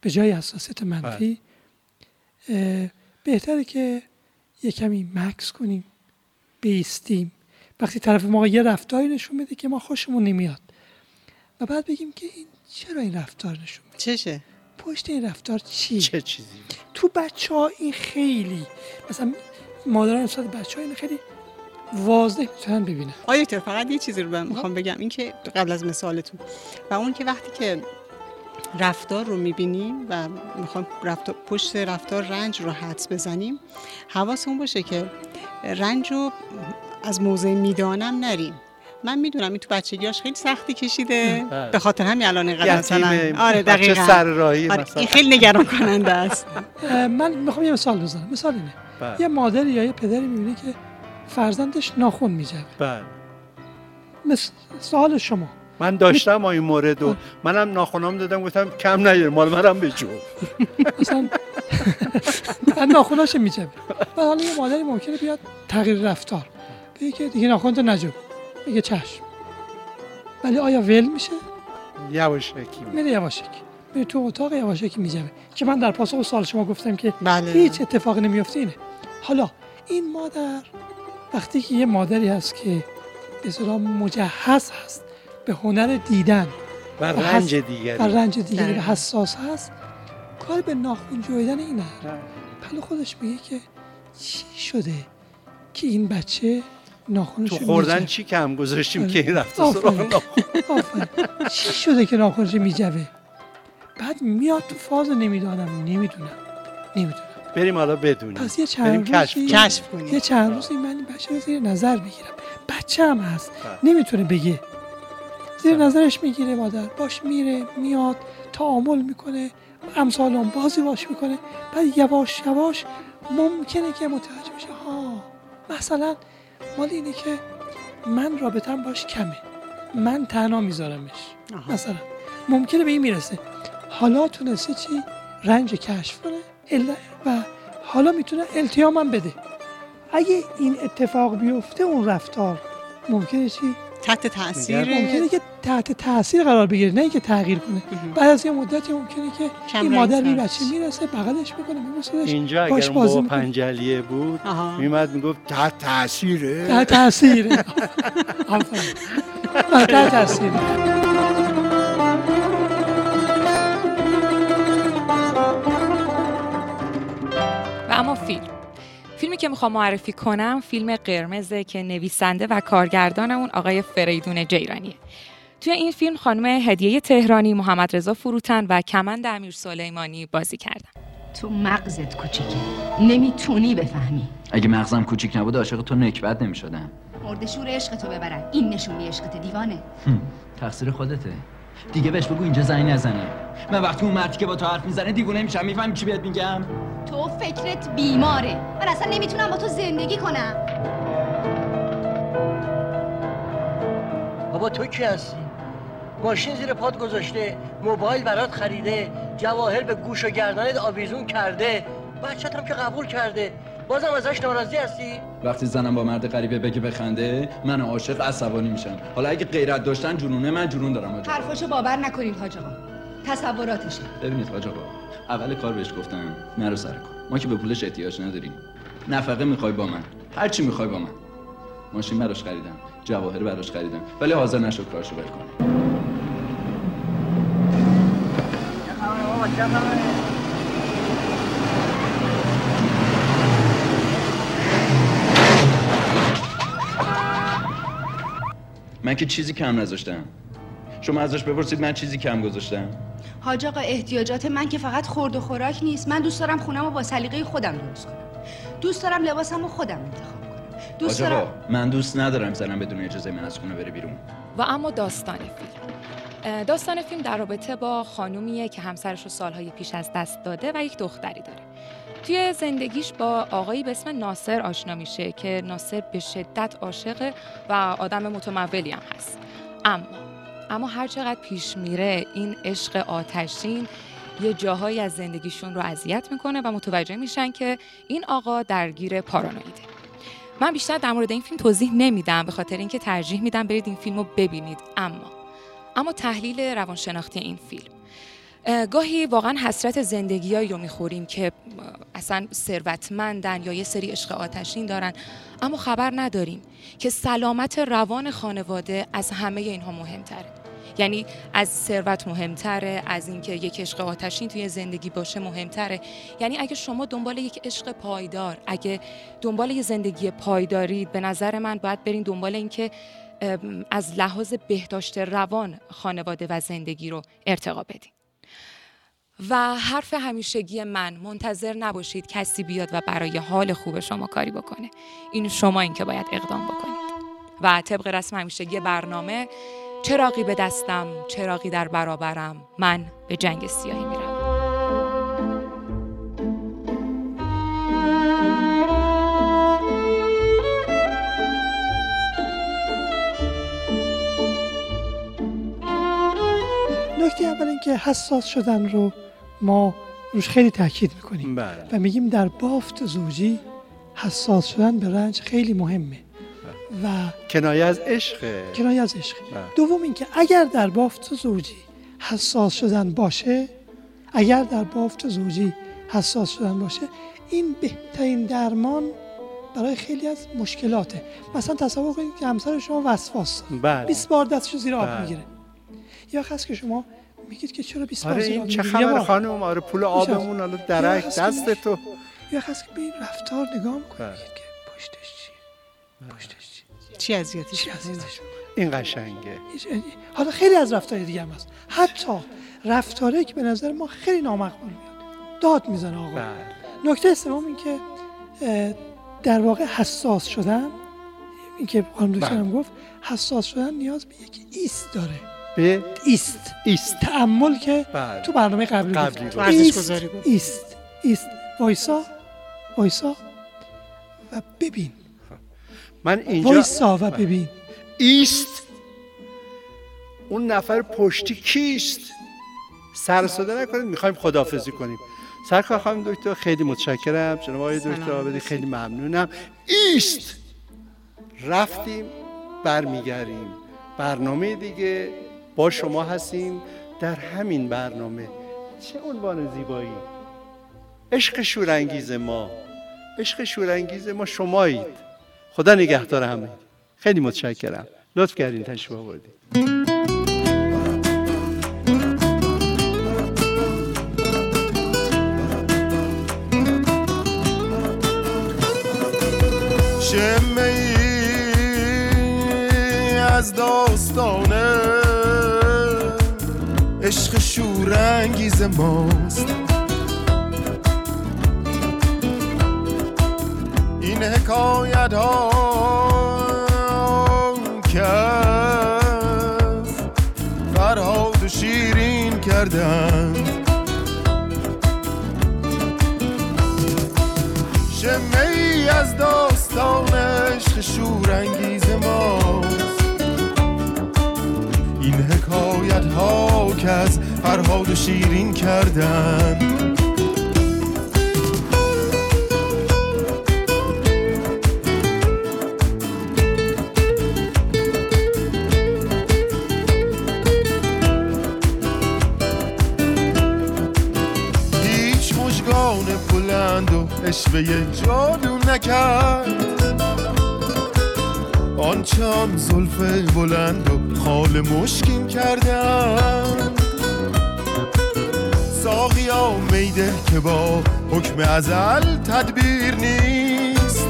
Speaker 4: به جای حساسیت منفی بله. بهتره که یه کمی مکس کنیم بیستیم. وقتی طرف ما یه رفتاری نشون بده که ما خوشمون نمیاد. و بعد بگیم که این چرا این رفتار نشون میده؟
Speaker 3: چشه؟
Speaker 4: پشت این رفتار چی؟
Speaker 1: چه چیزی؟
Speaker 4: تو بچه ها این خیلی مثلا مادران نسبت بچه ها این خیلی واضح می‌تونن ببینن.
Speaker 3: آیا فقط یه چیزی رو می‌خوام بگم این که قبل از مثالتون. و اون که وقتی که رفتار رو می‌بینیم و می‌خوام رفتار پشت رفتار رنج رو حدس بزنیم حواسمون باشه که رنج رو از موضع می‌دانم نریم. من می‌دونم این تو بچگیاش خیلی سختی کشیده. به خاطر همین الان اینقدر مثلا آره دقیقاً.
Speaker 1: سر راهی
Speaker 3: آره این خیلی نگران کننده است
Speaker 4: من می‌خوام یه مثال بزنم. مثال اینه. بله. یه مادری یا یه پدری می‌بینه که فرزندش ناخون میجوه.
Speaker 1: بله.
Speaker 4: مثل سوال شما.
Speaker 1: من داشتم این مورد و منم ناخونام دادم گفتم کم نگیر مال منم بجو
Speaker 4: مثلا من ناخوناش میجوه. و حالا یه مادری ممکنه بیاد تغییر رفتار. بگه که دیگه ناخونت نجو میگه چشم. ولی آیا ول میشه؟
Speaker 1: یواشکی.
Speaker 4: میره یواشکی. میره تو اتاق یواشکی میجوه که من در پاسخ سوال شما گفتم که بله. هیچ اتفاقی نمیفته اینه. حالا این مادر وقتی که یه مادری هست که به مجهز هست به هنر دیدن
Speaker 1: و رنج دیگری.
Speaker 4: و رنج دیگری و حساس هست کار به ناخون جویدن اینه پل خودش میگه که چی شده که این بچه
Speaker 1: تو خوردن چی کم گذاشتیم که این رفت سراغ ناخون
Speaker 4: چی شده که ناخونش میجوه بعد میاد تو فاز نمی‌دانم نمی‌دونم. نمی‌دونم.
Speaker 1: بریم حالا بدونیم.
Speaker 4: پس یه چند
Speaker 1: کشف,
Speaker 3: کشف کنیم.
Speaker 4: یه چند روزی من این بچه رو زیر نظر بگیرم. بچه هم هست. بله. نمی‌تونه بگه. زیر. نظرش می‌گیره مادر. باش میره میاد تعامل می‌کنه امثال بازی باش می‌کنه. بعد یواش یواش ممکنه که متوجه بشه. ها مثلا مال اینه که من رابطم باش کمه. من تنها میذارمش. مثلا ممکنه به این می‌رسه. حالا تونسته چی؟ رنج کشف کنه و حالا می‌تونه التیام بده. اگه این اتفاق بیفته اون رفتار ممکنه چی؟
Speaker 3: تحت تاثیر
Speaker 4: ممکنه که تحت تاثیر قرار بگیره نه اینکه تغییر کنه. بعد از یه مدتی ممکنه که این مادر به بچه می‌رسه بغلش می‌کنه می‌رسه
Speaker 1: اینجا اگر بابا پنجلیه بود میمد می‌گفت تحت تاثیره
Speaker 4: تحت تاثیره تحت تاثیره
Speaker 6: اما فیلم. فیلمی که می‌خوام معرفی کنم فیلم قرمزه که نویسنده و کارگردان اون آقای فریدون جیرانیه. توی این فیلم خانم هدیه تهرانی محمد رضا فروتن و کمند امیر سلیمانی بازی کردن.
Speaker 9: تو مغزت کوچیکه. نمی‌تونی بفهمی.
Speaker 10: اگه مغزم کوچیک نبود عاشق تو نکبت نمی‌شدم.
Speaker 9: مرد شور عشق ببرن. این نشونی عشقت دیوانه.
Speaker 10: تقصیر خودته. دیگه بهش بگو اینجا زنگ نزنه. من وقتی اون مردی که با تو حرف می‌زنه دیوونه میشم. می‌فهمی چی بهت میگم؟
Speaker 9: تو فکرت بیماره. من اصلا نمی‌تونم با تو زندگی کنم.
Speaker 11: بابا تو کی هستی؟ ماشین زیر پات گذاشته موبایل برات خریده جواهر به گوش و گردنت آویزون کرده. بچت هم که قبول کرده. بازم ازش ناراضی هستی؟
Speaker 10: وقتی زنم با مرد غریبه بگه بخنده من عاشق عصبانی میشم. حالا اگه غیرت داشتن جنونه من جنون دارم حاج
Speaker 9: حرفاشو باور نکنید حاج آقا. تصوراتشه.
Speaker 10: ببینید حاج آقا اول کار بهش گفتم نرو سر کن ما که به پولش احتیاج نداریم. نفقه می‌خوای با من. هر چی می‌خوای با من. ماشین براش خریدم جواهر براش خریدم ولی حاضر نشد کارشو ول کنه من که چیزی کم نذاشتم. شما ازش بپرسید من چیزی کم گذاشتم.
Speaker 9: حاج آقا احتیاجات من که فقط خورد و خوراک نیست. من دوست دارم خونم رو با سلیقه خودم درست کنم. دوست دارم لباسم رو خودم انتخاب کنم. دوست دارم
Speaker 10: من دوست ندارم زنم بدون اجازه من از خونه بره بیرون.
Speaker 6: و اما داستان فیلم. داستان فیلم در رابطه با خانومیه که همسرش رو سالهای پیش از دست داده و یک دختری داره. توی زندگیش با آقایی به اسم ناصر آشنا میشه که ناصر به شدت عاشقه و آدم متمولی هم هست. اما اما هر چقدر پیش میره این عشق آتشین یه جاهایی از زندگیشون رو اذیت می‌کنه و متوجه میشن که این آقا درگیر پارانویده. من بیشتر در مورد این فیلم توضیح نمیدم به خاطر اینکه ترجیح میدم برید این فیلم رو ببینید. اما اما تحلیل روانشناختی این فیلم. گاهی واقعا حسرت زندگیایی رو می‌خوریم که اصلا ثروتمندن یا یه سری عشق آتشین دارن. اما خبر نداریم که سلامت روان خانواده از همه اینها مهمتره. یعنی از ثروت مهمتره از اینکه یک عشق آتشین توی زندگی باشه مهمتره. یعنی اگه شما دنبال یک عشق پایدار اگه دنبال یه زندگی پایدارید به نظر من باید برین دنبال اینکه از لحاظ بهداشت روان خانواده و زندگی رو ارتقا بدین. و حرف همیشگی من منتظر نباشید کسی بیاد و برای حال خوب شما کاری بکنه. این شما این که باید اقدام بکنید. و طبق رسم همیشگی برنامه چراقی به دستم چراقی در برابرم. من به جنگ سیاهی میرم
Speaker 4: نکته اول اینکه حساس شدن رو ما روش خیلی تاکید می‌کنیم.
Speaker 1: بله.
Speaker 4: و میگیم در بافت زوجی حساس شدن به رنج خیلی مهمه. و
Speaker 1: کنایه از عشق.
Speaker 4: کنایه از عشق. دوم اینکه اگر در بافت زوجی حساس شدن باشه اگر در بافت زوجی حساس شدن باشه این بهترین درمان برای خیلی از مشکلاته. مثلا تصور کنید که همسر شما وسواس.
Speaker 1: بله.
Speaker 4: 20 بار دستشو زیر آب بله. می‌گیره. یا خاص که شما میگید که چرا 20
Speaker 1: آره این چه خبر خانم؟ آره پول آبمون حالا درک دست تو
Speaker 4: یا خاص که به این رفتار نگاه می‌کنید بله. که پشتش چیه؟
Speaker 3: بله. پشتش چی اذیتش
Speaker 4: چی اذیتش
Speaker 1: این قشنگه.
Speaker 4: حالا خیلی از رفتار دیگه هم هست. حتی رفتاره که به نظر ما خیلی نامقبول میاد. داد می‌زنه آقا. بله. نکته سوم این که در واقع حساس شدن این که خانم دکترم گفت حساس شدن نیاز به یک ایست داره.
Speaker 1: به
Speaker 4: ایست.
Speaker 1: ایست.
Speaker 4: تعمل که بله. تو برنامه قبلی,
Speaker 1: قبلی
Speaker 4: گفت ایست. ایست. ایست. وایسا. وایسا. و ببین.
Speaker 1: من اینجا
Speaker 4: وایسا و ببین.
Speaker 1: ایست. اون نفر پشتی کیست؟ سر صدا نکنید می‌خوایم خدافزی کنیم. سرکار خانم دکتر خیلی متشکرم. جناب آقای دکتر آبدی خیلی ممنونم. ایست. رفتیم برمیگردیم. برنامه دیگه با شما هستیم. در همین برنامه. چه عنوان زیبایی. عشق شورانگیز ما. عشق شورانگیز ما شمایید. خدا نگهدار همه. خیلی متشکرم. لطف کردین تشریف آوردید
Speaker 5: شمه از داستانه. عشق شورانگیز ماست. این حکایت ها کرد. فرهاد و شیرین کردن.
Speaker 12: شمه ای از داستان عشق شورانگیز ماست. این حکایت ها که از فرهاد و شیرین کردن. اشوه جادو نکرد. آنچه آن زلف بلند و خال مشکین کردن ساقیا میده که با حکم ازل تدبیر نیست.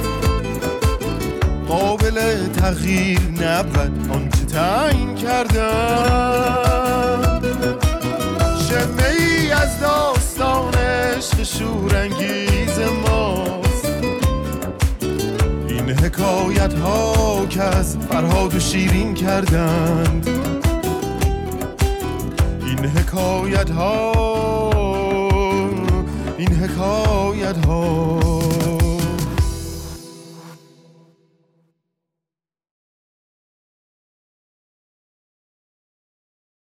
Speaker 12: قابل تغییر نبود آنچه تعیین کردن شمه ای از داستان عشق شورانگیز حکایت ها که از فرهاد و شیرین کردند. این حکایت ها این حکایت ها.